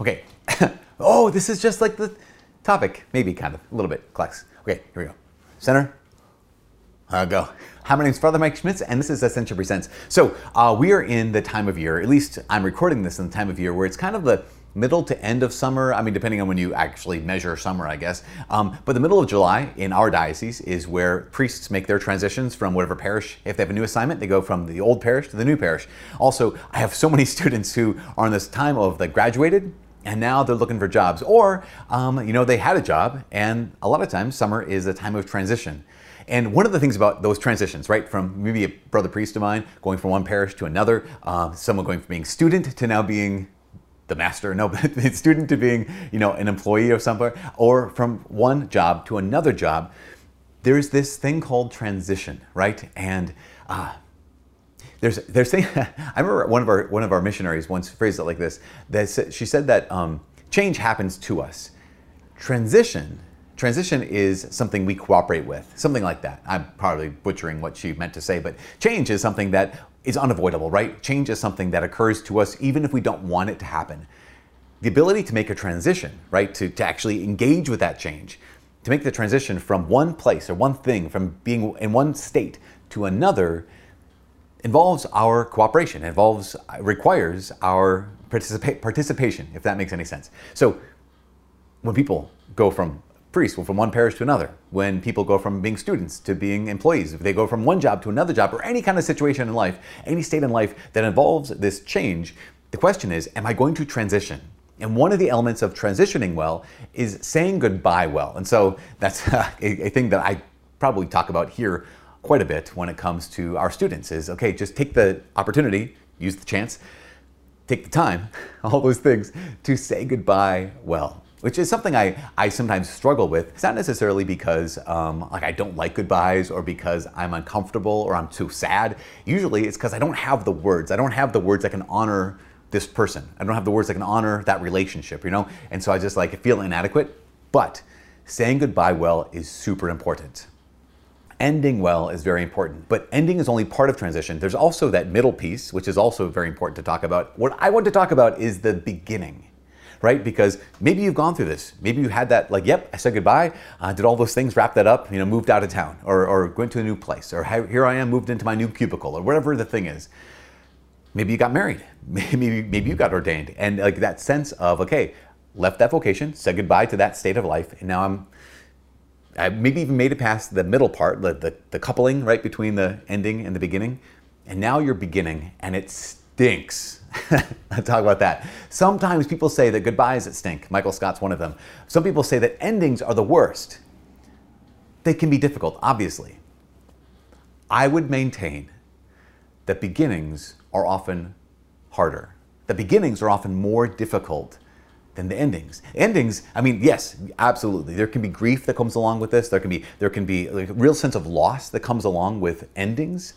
Okay. oh, this is just like the topic. Maybe kind of a little bit. Klex. Okay, here we go. Center. Uh, go. Hi, my name is Father Mike Schmitz, and this is Ascension Presents. So, uh, we are in the time of year, at least I'm recording this in the time of year where it's kind of the middle to end of summer. I mean, depending on when you actually measure summer, I guess. Um, but the middle of July in our diocese is where priests make their transitions from whatever parish. If they have a new assignment, they go from the old parish to the new parish. Also, I have so many students who are in this time of the graduated and now they're looking for jobs, or um, you know they had a job, and a lot of times summer is a time of transition. And one of the things about those transitions, right, from maybe a brother priest of mine going from one parish to another, uh, someone going from being student to now being the master, no, but student to being, you know, an employee or somewhere, or from one job to another job, there's this thing called transition, right? And uh, there's there's saying, I remember one of our one of our missionaries once phrased it like this. That she said that um, change happens to us. Transition transition is something we cooperate with, something like that. I'm probably butchering what she meant to say, but change is something that is unavoidable, right? Change is something that occurs to us even if we don't want it to happen. The ability to make a transition, right, to, to actually engage with that change, to make the transition from one place or one thing, from being in one state to another, involves our cooperation, involves, uh, requires our participa- participation, if that makes any sense. So when people go from priests well, from one parish to another, when people go from being students to being employees, if they go from one job to another job, or any kind of situation in life, any state in life that involves this change, the question is, am I going to transition? And one of the elements of transitioning well is saying goodbye well. And so that's a, a thing that I probably talk about here quite a bit when it comes to our students is okay, just take the opportunity, use the chance, take the time, all those things to say goodbye well which is something I, I sometimes struggle with. It's not necessarily because um, like I don't like goodbyes or because I'm uncomfortable or I'm too sad. Usually it's because I don't have the words. I don't have the words that can honor this person. I don't have the words that can honor that relationship, you know? And so I just like feel inadequate. But saying goodbye well is super important. Ending well is very important, but ending is only part of transition. There's also that middle piece, which is also very important to talk about. What I want to talk about is the beginning right? Because maybe you've gone through this. Maybe you had that, like, yep, I said goodbye, uh, did all those things, wrapped that up, you know, moved out of town, or, or went to a new place, or here I am, moved into my new cubicle, or whatever the thing is. Maybe you got married. Maybe, maybe you got ordained. And like that sense of, okay, left that vocation, said goodbye to that state of life, and now I'm I maybe even made it past the middle part, the, the, the, coupling right between the ending and the beginning. And now you're beginning and it stinks. Talk about that. Sometimes people say that goodbyes that stink. Michael Scott's one of them. Some people say that endings are the worst. They can be difficult, obviously. I would maintain that beginnings are often harder. The beginnings are often more difficult than the endings. Endings, I mean, yes, absolutely. There can be grief that comes along with this. There can be there can be a real sense of loss that comes along with endings.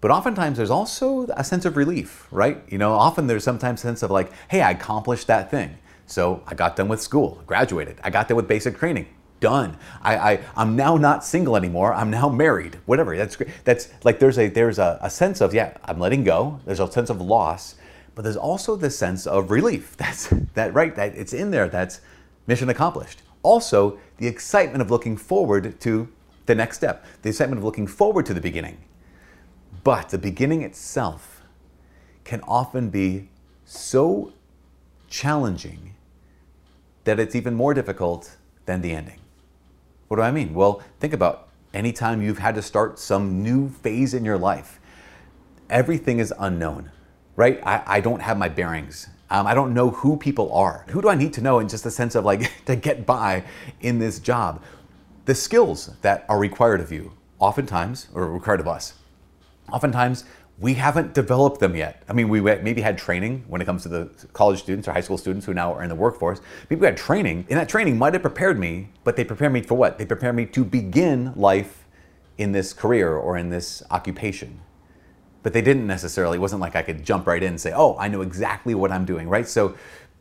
But oftentimes there's also a sense of relief, right? You know, often there's sometimes a sense of like, hey, I accomplished that thing. So I got done with school, graduated. I got done with basic training, done. I, I I'm now not single anymore. I'm now married. Whatever. That's great. That's like there's a there's a, a sense of yeah, I'm letting go. There's a sense of loss, but there's also this sense of relief. That's that right. That it's in there. That's mission accomplished. Also, the excitement of looking forward to the next step. The excitement of looking forward to the beginning. But the beginning itself can often be so challenging that it's even more difficult than the ending. What do I mean? Well, think about anytime you've had to start some new phase in your life. Everything is unknown, right? I, I don't have my bearings. Um, I don't know who people are. Who do I need to know in just a sense of like to get by in this job? The skills that are required of you, oftentimes, or required of us, oftentimes we haven't developed them yet. I mean, we maybe had training when it comes to the college students or high school students who now are in the workforce. Maybe we had training, and that training might have prepared me, but they prepare me for what? They prepare me to begin life in this career or in this occupation. But they didn't necessarily, it wasn't like I could jump right in and say, oh, I know exactly what I'm doing, right? So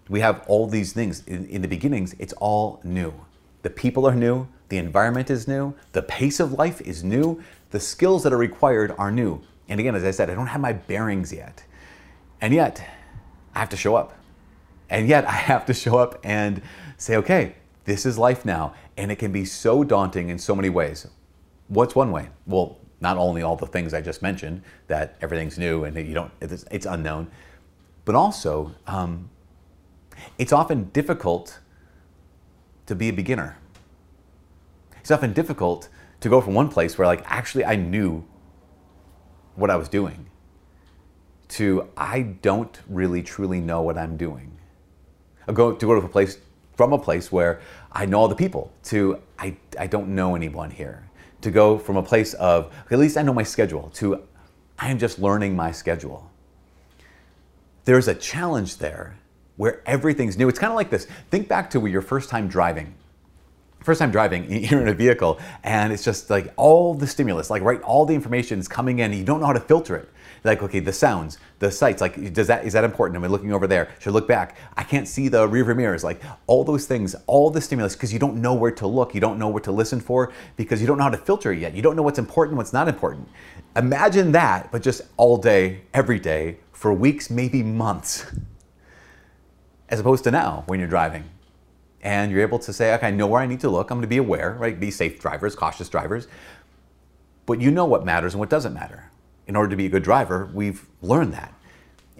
we have all these things. In, in the beginnings, it's all new. The people are new, the environment is new, the pace of life is new, the skills that are required are new. And again, as I said, I don't have my bearings yet. And yet, I have to show up. And yet I have to show up and say, okay, this is life now. And it can be so daunting in so many ways. What's one way? Well, not only all the things I just mentioned, that everything's new and you don't, it's, it's unknown, but also um, it's often difficult to be a beginner. It's often difficult to go from one place where, like, actually I knew what I was doing to I don't really truly know what I'm doing. I go to go to a place from a place where I know all the people to I, I don't know anyone here. To go from a place of at least I know my schedule to I'm just learning my schedule. There's a challenge there where everything's new. It's kind of like this. Think back to your first time driving first time driving, you're in a vehicle and it's just like all the stimulus, like right, all the information is coming in. You don't know how to filter it. Like, okay, the sounds, the sights, like, does that, is that important? Am I looking over there? Should I look back? I can't see the rearview mirrors. Like all those things, all the stimulus, because you don't know where to look. You don't know what to listen for because you don't know how to filter it yet. You don't know what's important, what's not important. Imagine that, but just all day, every day, for weeks, maybe months, as opposed to now when you're driving and you're able to say, okay, I know where I need to look. I'm going to be aware, right? Be safe drivers, cautious drivers. But you know what matters and what doesn't matter. In order to be a good driver, we've learned that.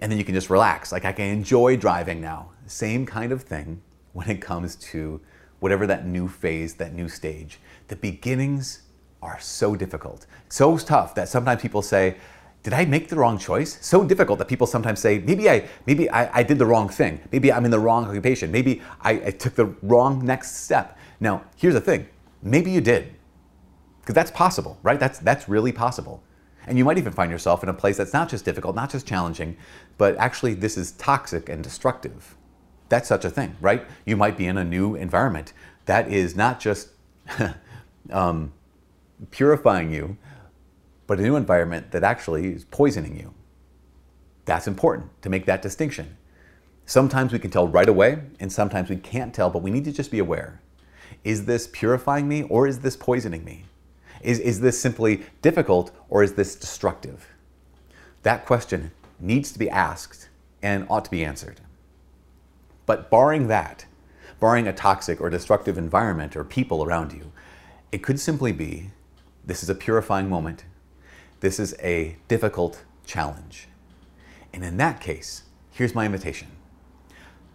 And then you can just relax. Like I can enjoy driving now. Same kind of thing when it comes to whatever that new phase, that new stage. The beginnings are so difficult, so tough that sometimes people say, did I make the wrong choice? So difficult that people sometimes say, maybe I, maybe I, I did the wrong thing. Maybe I'm in the wrong occupation. Maybe I, I took the wrong next step. Now, here's the thing. Maybe you did. Because that's possible, right? That's, that's really possible. And you might even find yourself in a place that's not just difficult, not just challenging, but actually this is toxic and destructive. That's such a thing, right? You might be in a new environment that is not just um, purifying you, but a new environment that actually is poisoning you. That's important to make that distinction. Sometimes we can tell right away, and sometimes we can't tell, but we need to just be aware. Is this purifying me or is this poisoning me? Is, is this simply difficult or is this destructive? That question needs to be asked and ought to be answered. But barring that, barring a toxic or destructive environment or people around you, it could simply be this is a purifying moment this is a difficult challenge. And in that case, here's my invitation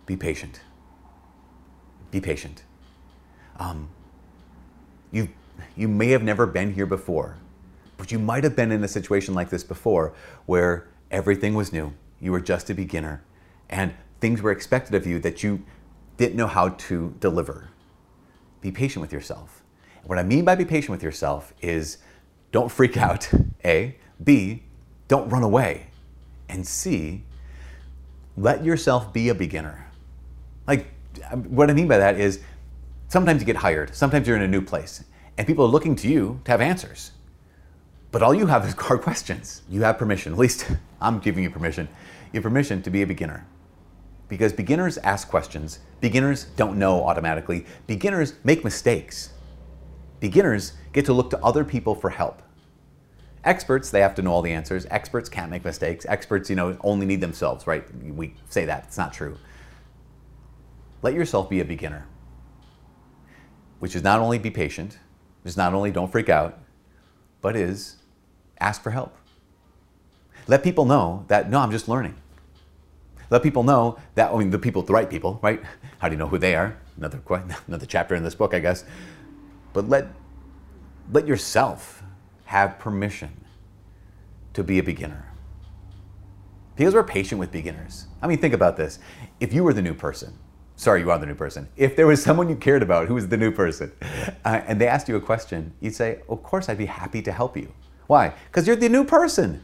be patient. Be patient. Um, you, you may have never been here before, but you might have been in a situation like this before where everything was new. You were just a beginner, and things were expected of you that you didn't know how to deliver. Be patient with yourself. what I mean by be patient with yourself is don't freak out, A. B, don't run away. And C, let yourself be a beginner. Like, what I mean by that is sometimes you get hired, sometimes you're in a new place, and people are looking to you to have answers. But all you have is hard questions. You have permission, at least I'm giving you permission. You have permission to be a beginner. Because beginners ask questions, beginners don't know automatically, beginners make mistakes. Beginners get to look to other people for help. Experts, they have to know all the answers. Experts can't make mistakes. Experts, you know, only need themselves, right? We say that, it's not true. Let yourself be a beginner, which is not only be patient, is not only don't freak out, but is ask for help. Let people know that, no, I'm just learning. Let people know that, I mean, the people, the right people, right? How do you know who they are? Another, another chapter in this book, I guess. But let, let yourself have permission to be a beginner. Because we're patient with beginners. I mean, think about this. If you were the new person, sorry, you are the new person. If there was someone you cared about who was the new person, uh, and they asked you a question, you'd say, Of course, I'd be happy to help you. Why? Because you're the new person.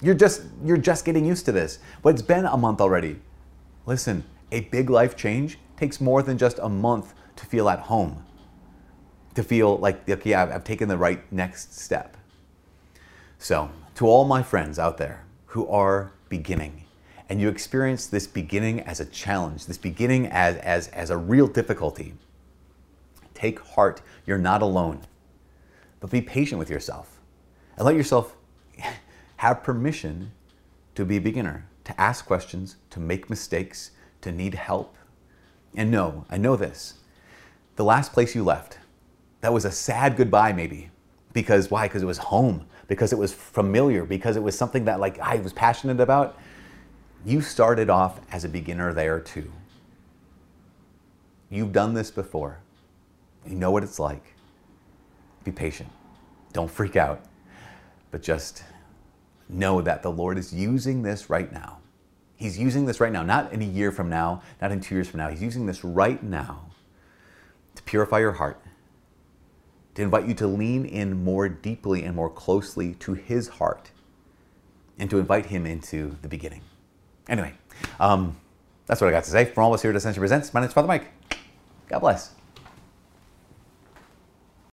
You're just you're just getting used to this. But it's been a month already. Listen, a big life change takes more than just a month to feel at home to feel like, okay, I've, I've taken the right next step. So, to all my friends out there who are beginning, and you experience this beginning as a challenge, this beginning as, as, as a real difficulty, take heart. You're not alone. But be patient with yourself and let yourself have permission to be a beginner, to ask questions, to make mistakes, to need help. And no, I know this. The last place you left, that was a sad goodbye, maybe. Because why? Because it was home, because it was familiar, because it was something that like I was passionate about. You started off as a beginner there too. You've done this before. You know what it's like. Be patient. Don't freak out. But just know that the Lord is using this right now. He's using this right now, not in a year from now, not in two years from now. He's using this right now to purify your heart, to invite you to lean in more deeply and more closely to His heart, and to invite Him into the beginning. Anyway, um, that's what I got to say. From all of us here at Ascension Presents, my name is Father Mike. God bless.